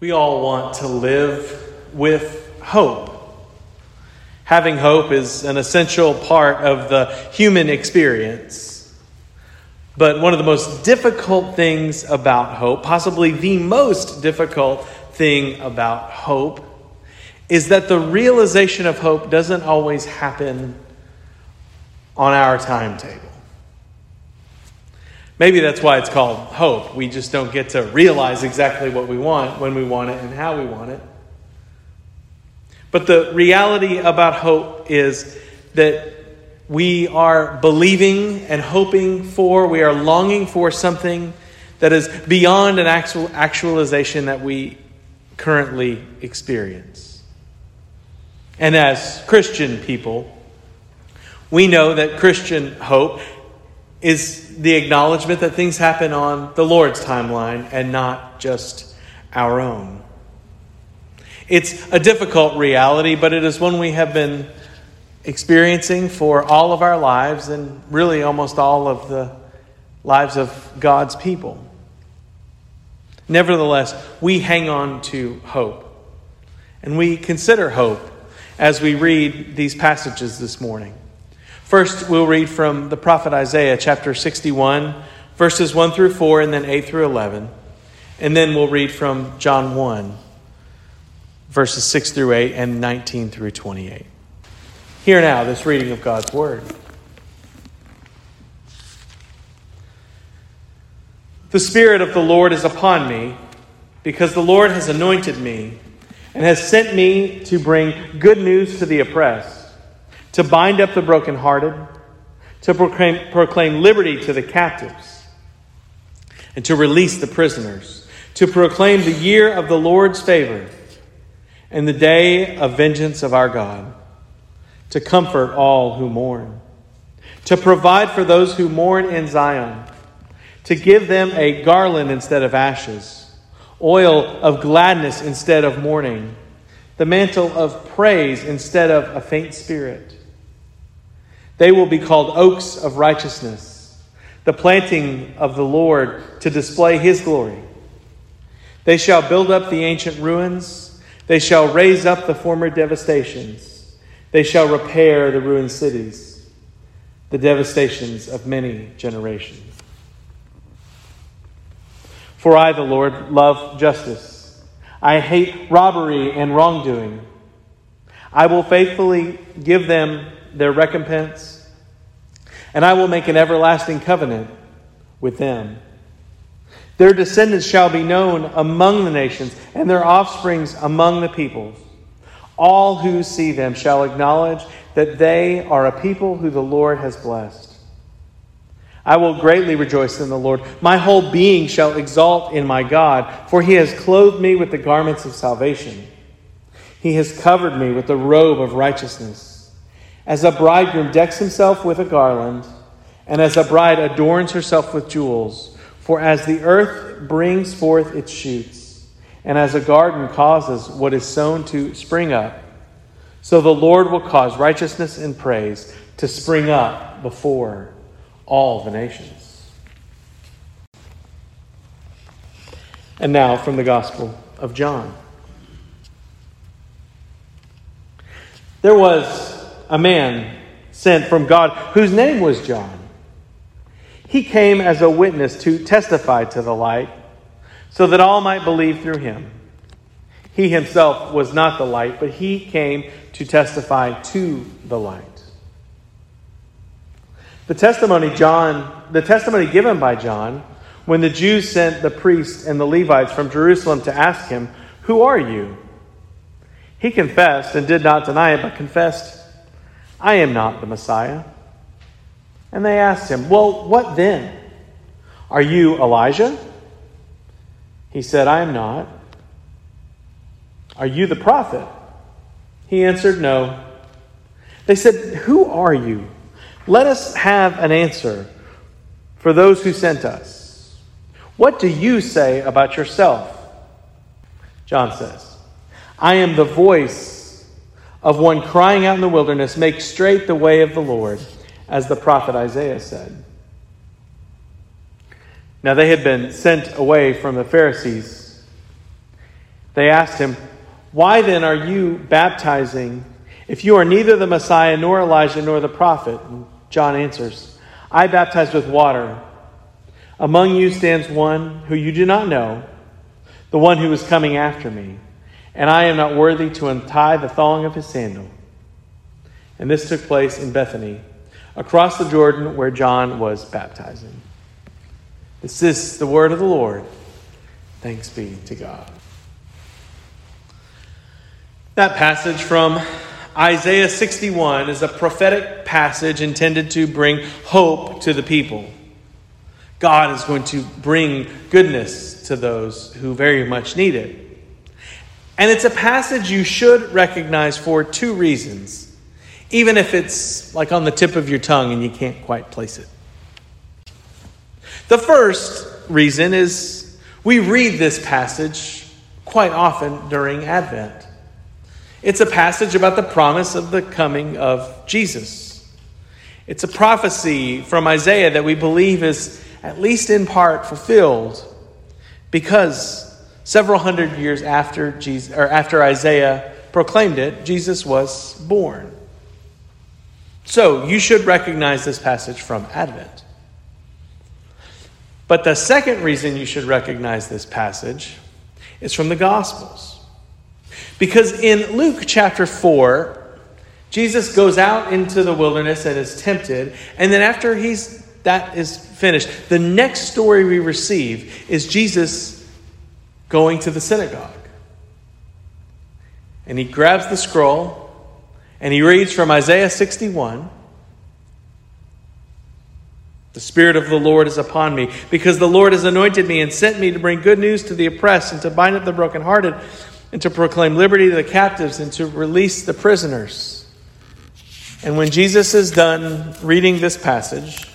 We all want to live with hope. Having hope is an essential part of the human experience. But one of the most difficult things about hope, possibly the most difficult thing about hope, is that the realization of hope doesn't always happen on our timetable. Maybe that's why it's called hope. We just don't get to realize exactly what we want when we want it and how we want it. But the reality about hope is that we are believing and hoping for, we are longing for something that is beyond an actual actualization that we currently experience. And as Christian people, we know that Christian hope is the acknowledgement that things happen on the Lord's timeline and not just our own. It's a difficult reality, but it is one we have been experiencing for all of our lives and really almost all of the lives of God's people. Nevertheless, we hang on to hope. And we consider hope as we read these passages this morning. First, we'll read from the prophet Isaiah, chapter 61, verses 1 through 4, and then 8 through 11. And then we'll read from John 1, verses 6 through 8, and 19 through 28. Hear now this reading of God's Word. The Spirit of the Lord is upon me, because the Lord has anointed me and has sent me to bring good news to the oppressed to bind up the brokenhearted, to proclaim, proclaim liberty to the captives, and to release the prisoners, to proclaim the year of the Lord's favor and the day of vengeance of our God, to comfort all who mourn, to provide for those who mourn in Zion, to give them a garland instead of ashes, oil of gladness instead of mourning, the mantle of praise instead of a faint spirit they will be called oaks of righteousness, the planting of the Lord to display his glory. They shall build up the ancient ruins, they shall raise up the former devastations, they shall repair the ruined cities, the devastations of many generations. For I, the Lord, love justice. I hate robbery and wrongdoing. I will faithfully give them their recompense, and I will make an everlasting covenant with them. Their descendants shall be known among the nations, and their offsprings among the peoples. All who see them shall acknowledge that they are a people who the Lord has blessed. I will greatly rejoice in the Lord. My whole being shall exalt in my God, for he has clothed me with the garments of salvation. He has covered me with the robe of righteousness as a bridegroom decks himself with a garland, and as a bride adorns herself with jewels. For as the earth brings forth its shoots, and as a garden causes what is sown to spring up, so the Lord will cause righteousness and praise to spring up before all the nations. And now from the Gospel of John. There was a man sent from God whose name was John. He came as a witness to testify to the light, so that all might believe through him. He himself was not the light, but he came to testify to the light. The testimony John, the testimony given by John when the Jews sent the priests and the Levites from Jerusalem to ask him, "Who are you?" He confessed and did not deny it, but confessed I am not the Messiah. And they asked him, Well, what then? Are you Elijah? He said, I am not. Are you the prophet? He answered, No. They said, Who are you? Let us have an answer for those who sent us. What do you say about yourself? John says, I am the voice of one crying out in the wilderness, Make straight the way of the Lord, as the prophet Isaiah said. Now they had been sent away from the Pharisees. They asked him, Why then are you baptizing if you are neither the Messiah, nor Elijah, nor the prophet? And John answers, I baptize with water. Among you stands one who you do not know, the one who is coming after me, and I am not worthy to untie the thong of his sandal. And this took place in Bethany, across the Jordan where John was baptizing. This is the word of the Lord. Thanks be to God. That passage from Isaiah 61 is a prophetic passage intended to bring hope to the people. God is going to bring goodness to those who very much need it. And it's a passage you should recognize for two reasons, even if it's like on the tip of your tongue and you can't quite place it. The first reason is we read this passage quite often during Advent. It's a passage about the promise of the coming of Jesus. It's a prophecy from Isaiah that we believe is at least in part fulfilled because several hundred years after Jesus or after Isaiah proclaimed it, Jesus was born. So, you should recognize this passage from Advent. But the second reason you should recognize this passage is from the Gospels. Because in Luke chapter 4, Jesus goes out into the wilderness and is tempted, and then after he's that is finished, the next story we receive is Jesus going to the synagogue. And he grabs the scroll and he reads from Isaiah 61 the Spirit of the Lord is upon me, because the Lord has anointed me and sent me to bring good news to the oppressed, and to bind up the brokenhearted, and to proclaim liberty to the captives, and to release the prisoners. And when Jesus is done reading this passage,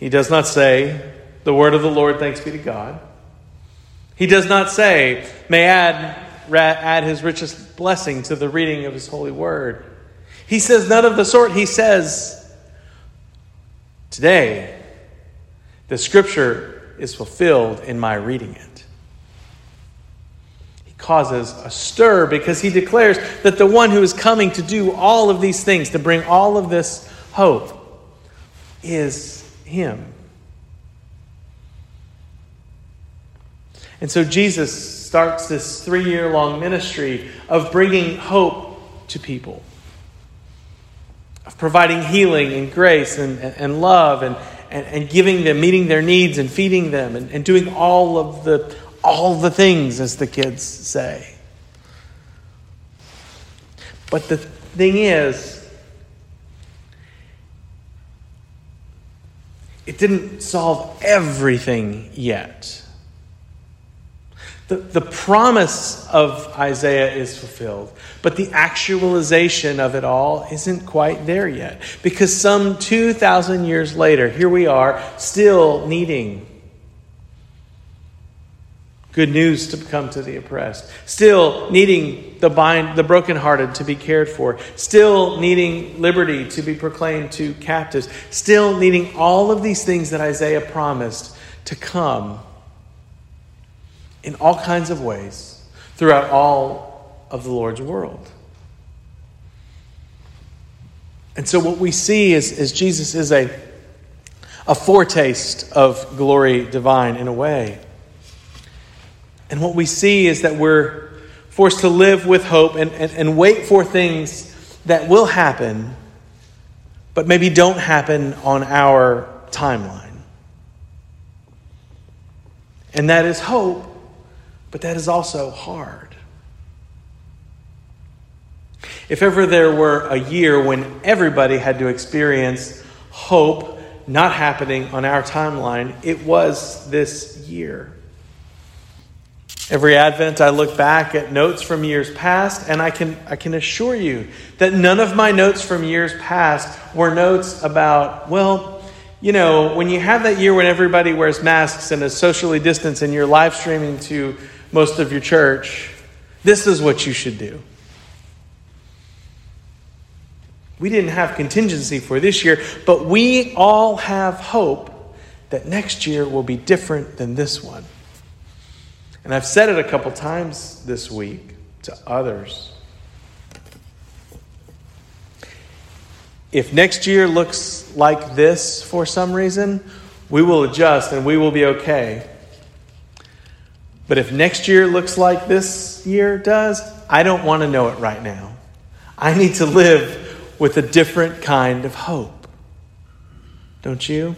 he does not say, The word of the Lord, thanks be to God. He does not say, May add, add his richest blessing to the reading of his holy word. He says none of the sort. He says, Today, the scripture is fulfilled in my reading it. He causes a stir because he declares that the one who is coming to do all of these things, to bring all of this hope, is him. And so Jesus starts this three year long ministry of bringing hope to people of providing healing and grace and, and, and love and, and, and, giving them, meeting their needs and feeding them and, and doing all of the all the things, as the kids say. But the thing is, it didn't solve everything yet. The, the promise of Isaiah is fulfilled, but the actualization of it all isn't quite there yet. Because some 2,000 years later, here we are, still needing good news to come to the oppressed, still needing the, bind, the brokenhearted to be cared for, still needing liberty to be proclaimed to captives, still needing all of these things that Isaiah promised to come in all kinds of ways throughout all of the Lord's world. And so, what we see is, is Jesus is a, a foretaste of glory divine in a way. And what we see is that we're forced to live with hope and, and, and wait for things that will happen, but maybe don't happen on our timeline. And that is hope but that is also hard. If ever there were a year when everybody had to experience hope not happening on our timeline, it was this year. Every Advent, I look back at notes from years past, and I can, I can assure you that none of my notes from years past were notes about, well, you know, when you have that year when everybody wears masks and is socially distanced and you're live streaming to most of your church, this is what you should do. We didn't have contingency for this year, but we all have hope that next year will be different than this one. And I've said it a couple times this week to others. If next year looks like this for some reason, we will adjust and we will be okay. But if next year looks like this year does, I don't want to know it right now. I need to live with a different kind of hope. Don't you?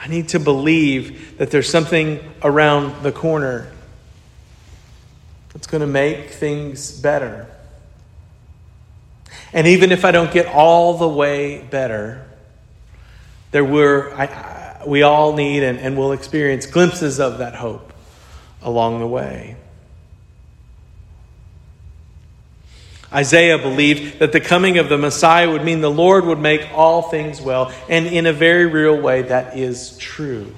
I need to believe that there's something around the corner that's going to make things better. And even if I don't get all the way better, there were, I, we all need and, and will experience glimpses of that hope along the way. Isaiah believed that the coming of the Messiah would mean the Lord would make all things well, and in a very real way, that is true.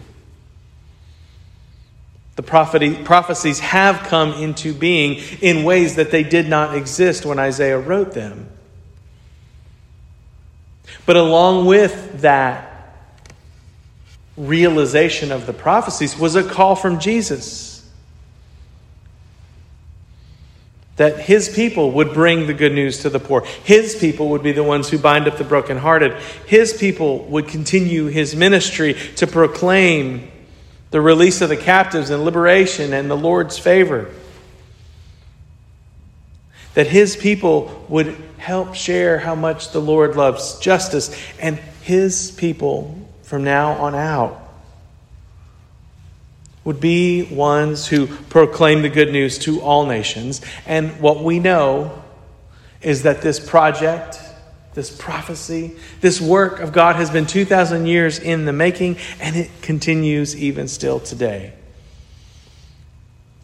The prophecies have come into being in ways that they did not exist when Isaiah wrote them. But along with that realization of the prophecies was a call from Jesus that his people would bring the good news to the poor. His people would be the ones who bind up the brokenhearted. His people would continue his ministry to proclaim the release of the captives and liberation and the Lord's favor. That his people would help share how much the Lord loves justice, and his people from now on out would be ones who proclaim the good news to all nations. And what we know is that this project, this prophecy, this work of God has been 2,000 years in the making, and it continues even still today.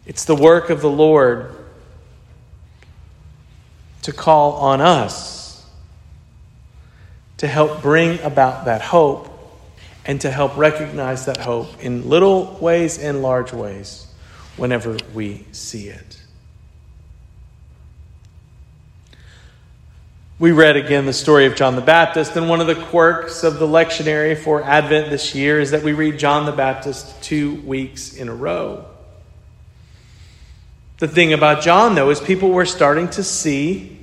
It's the work of the Lord to call on us to help bring about that hope and to help recognize that hope in little ways and large ways whenever we see it. We read again the story of John the Baptist, and one of the quirks of the lectionary for Advent this year is that we read John the Baptist two weeks in a row. The thing about John, though, is people were starting to see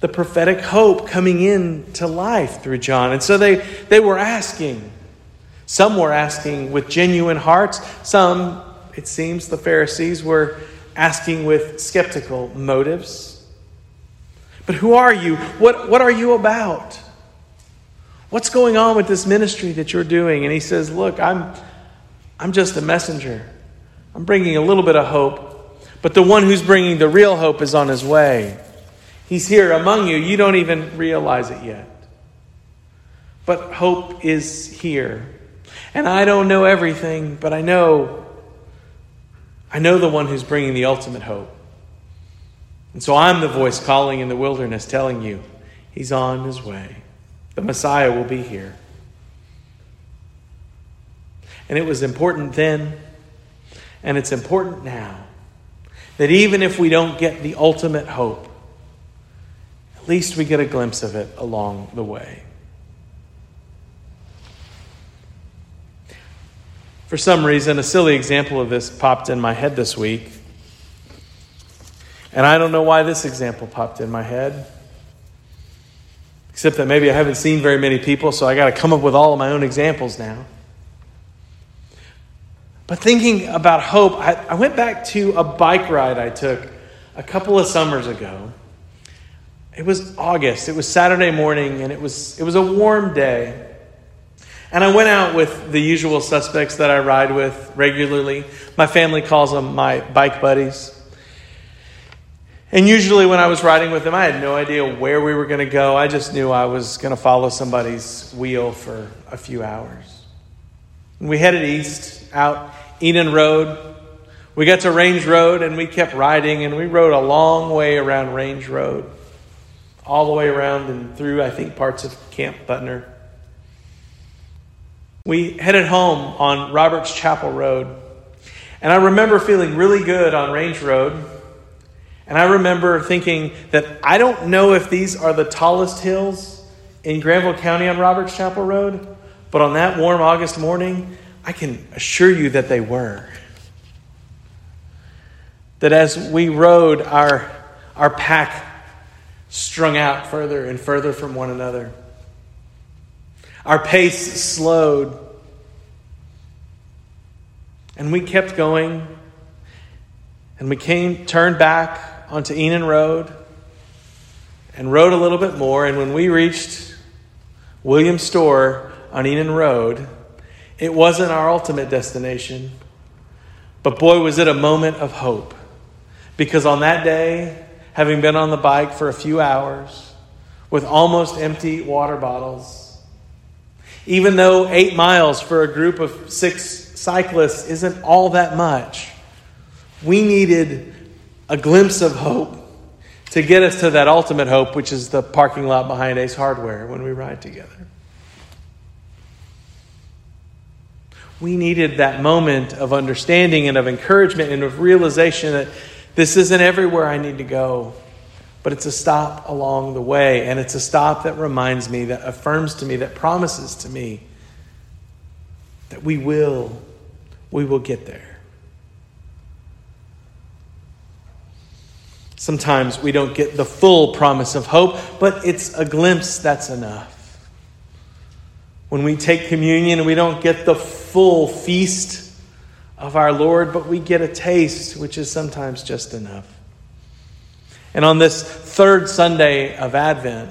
the prophetic hope coming into life through John. And so they, they were asking, some were asking with genuine hearts. Some, it seems, the Pharisees were asking with skeptical motives. But who are you? What, what are you about? What's going on with this ministry that you're doing? And he says, Look, I'm, I'm just a messenger. I'm bringing a little bit of hope, but the one who's bringing the real hope is on his way. He's here among you. You don't even realize it yet. But hope is here. And I don't know everything, but I know I know the one who's bringing the ultimate hope. And so I'm the voice calling in the wilderness telling you he's on his way. The Messiah will be here. And it was important then, and it's important now, that even if we don't get the ultimate hope, at least we get a glimpse of it along the way. For some reason, a silly example of this popped in my head this week. And I don't know why this example popped in my head. Except that maybe I haven't seen very many people, so I got to come up with all of my own examples now. But thinking about hope, I, I, went back to a bike ride I took a couple of summers ago. It was August. It was Saturday morning, and it was, it was a warm day. And I went out with the usual suspects that I ride with regularly. My family calls them my bike buddies. And usually, when I was riding with them, I had no idea where we were going to go. I just knew I was going to follow somebody's wheel for a few hours. We headed east, out Enon Road. We got to Range Road and we kept riding, and we rode a long way around Range Road, all the way around and through, I think, parts of Camp Butner. We headed home on Roberts Chapel Road. And I remember feeling really good on Range Road. And I remember thinking that I don't know if these are the tallest hills in Granville County on Roberts Chapel Road, but on that warm August morning, I can assure you that they were. that as we rode, our, our pack strung out further and further from one another. Our pace slowed. And we kept going. And we came, turned back onto Enon Road and rode a little bit more. And when we reached Williams Store on Enon Road, it wasn't our ultimate destination. But boy, was it a moment of hope. Because on that day, having been on the bike for a few hours with almost empty water bottles, even though eight miles for a group of six cyclists isn't all that much, we needed a glimpse of hope to get us to that ultimate hope, which is the parking lot behind Ace Hardware when we ride together. We needed that moment of understanding and of encouragement and of realization that this isn't everywhere I need to go, but it's a stop along the way. And it's a stop that reminds me, that affirms to me, that promises to me that we will, we will get there. Sometimes we don't get the full promise of hope, but it's a glimpse that's enough. When we take communion, we don't get the full feast of our Lord, but we get a taste, which is sometimes just enough. And on this third Sunday of Advent,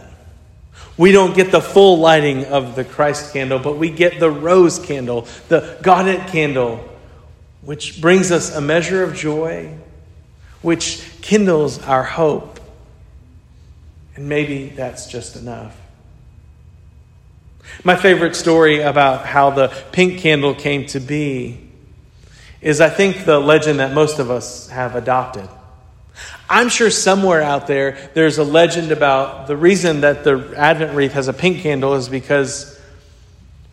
we don't get the full lighting of the Christ candle, but we get the rose candle, the Gaudete candle, which brings us a measure of joy, which kindles our hope. And maybe that's just enough. My favorite story about how the pink candle came to be is, I think, the legend that most of us have adopted. I'm sure somewhere out there there's a legend about the reason that the Advent wreath has a pink candle is because,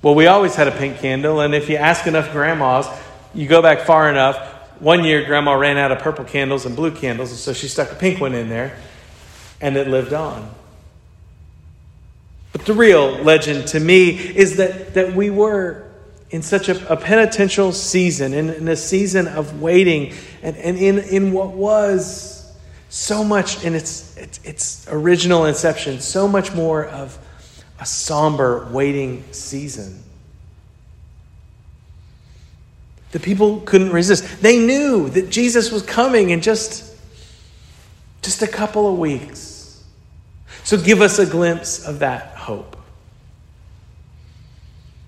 well, we always had a pink candle, and if you ask enough grandmas, you go back far enough, one year grandma ran out of purple candles and blue candles, and so she stuck a pink one in there, and it lived on. But the real legend to me is that, that we were in such a, a penitential season, in, in, a season of waiting, and, and in, in what was so much in its, its, its original inception, so much more of a somber waiting season. The people couldn't resist. They knew that Jesus was coming in just, just a couple of weeks. So give us a glimpse of that hope.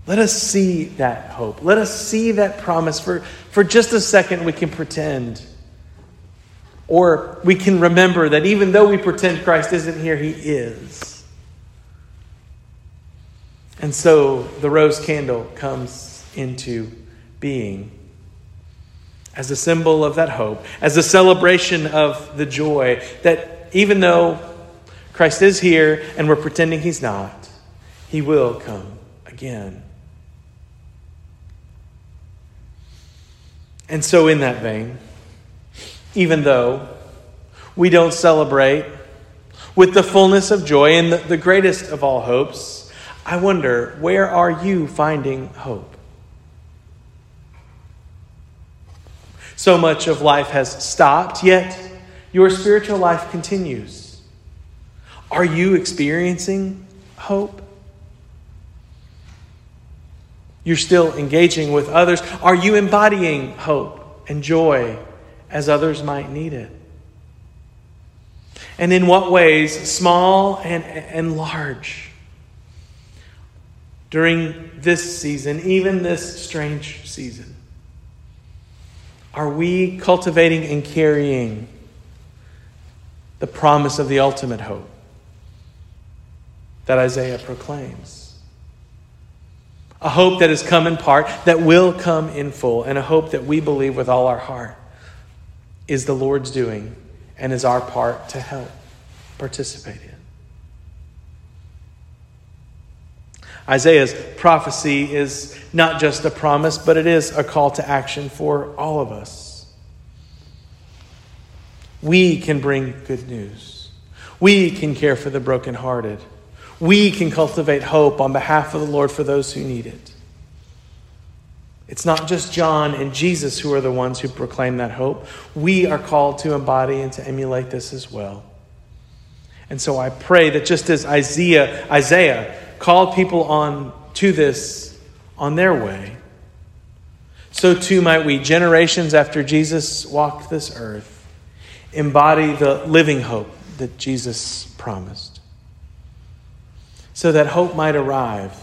Let us see that hope. Let us see that promise. For, for just a second, we can pretend. Or we can remember that even though we pretend Christ isn't here, he is. And so the rose candle comes into being as a symbol of that hope, as a celebration of the joy that even though Christ is here and we're pretending he's not, he will come again. And so, in that vein, even though we don't celebrate with the fullness of joy and the, greatest of all hopes, I wonder where are you finding hope? So much of life has stopped, yet your spiritual life continues. Are you experiencing hope? You're still engaging with others. Are you embodying hope and joy as others might need it? And in what ways, small and, and large, during this season, even this strange season, are we cultivating and carrying the promise of the ultimate hope that Isaiah proclaims? a hope that has come in part, that will come in full, and a hope that we believe with all our heart is the Lord's doing and is our part to help participate in. Isaiah's prophecy is not just a promise, but it is a call to action for all of us. We can bring good news. We can care for the brokenhearted we can cultivate hope on behalf of the Lord for those who need it. It's not just John and Jesus who are the ones who proclaim that hope. We are called to embody and to emulate this as well. And so I pray that just as Isaiah, Isaiah called people on to this on their way, so too might we, generations after Jesus walked this earth, embody the living hope that Jesus promised. So that hope might arrive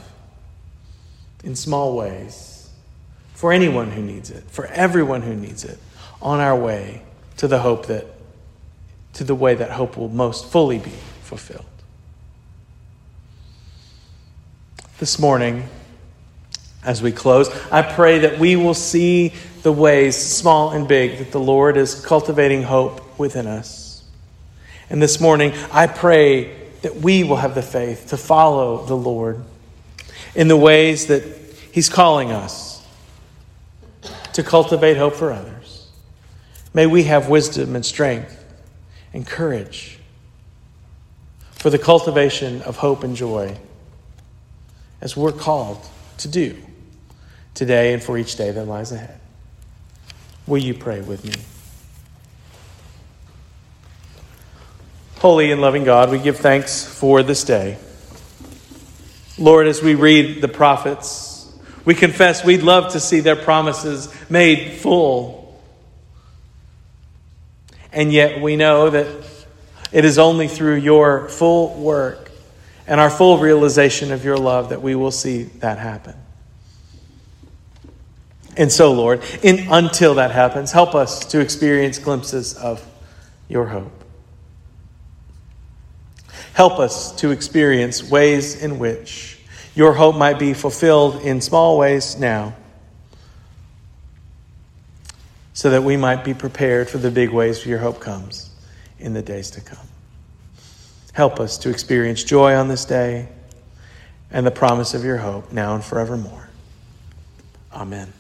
in small ways for anyone who needs it, for everyone who needs it, on our way to the hope that, to the way that hope will most fully be fulfilled. This morning, as we close, I pray that we will see the ways, small and big, that the Lord is cultivating hope within us. And this morning, I pray that we will have the faith to follow the Lord in the ways that He's calling us to cultivate hope for others. May we have wisdom and strength and courage for the cultivation of hope and joy as we're called to do today and for each day that lies ahead. Will you pray with me? Holy and loving God, we give thanks for this day. Lord, as we read the prophets, we confess we'd love to see their promises made full. And yet we know that it is only through your full work and our full realization of your love that we will see that happen. And so, Lord, in, until that happens, help us to experience glimpses of your hope. Help us to experience ways in which your hope might be fulfilled in small ways now, so that we might be prepared for the big ways your hope comes in the days to come. Help us to experience joy on this day and the promise of your hope now and forevermore. Amen.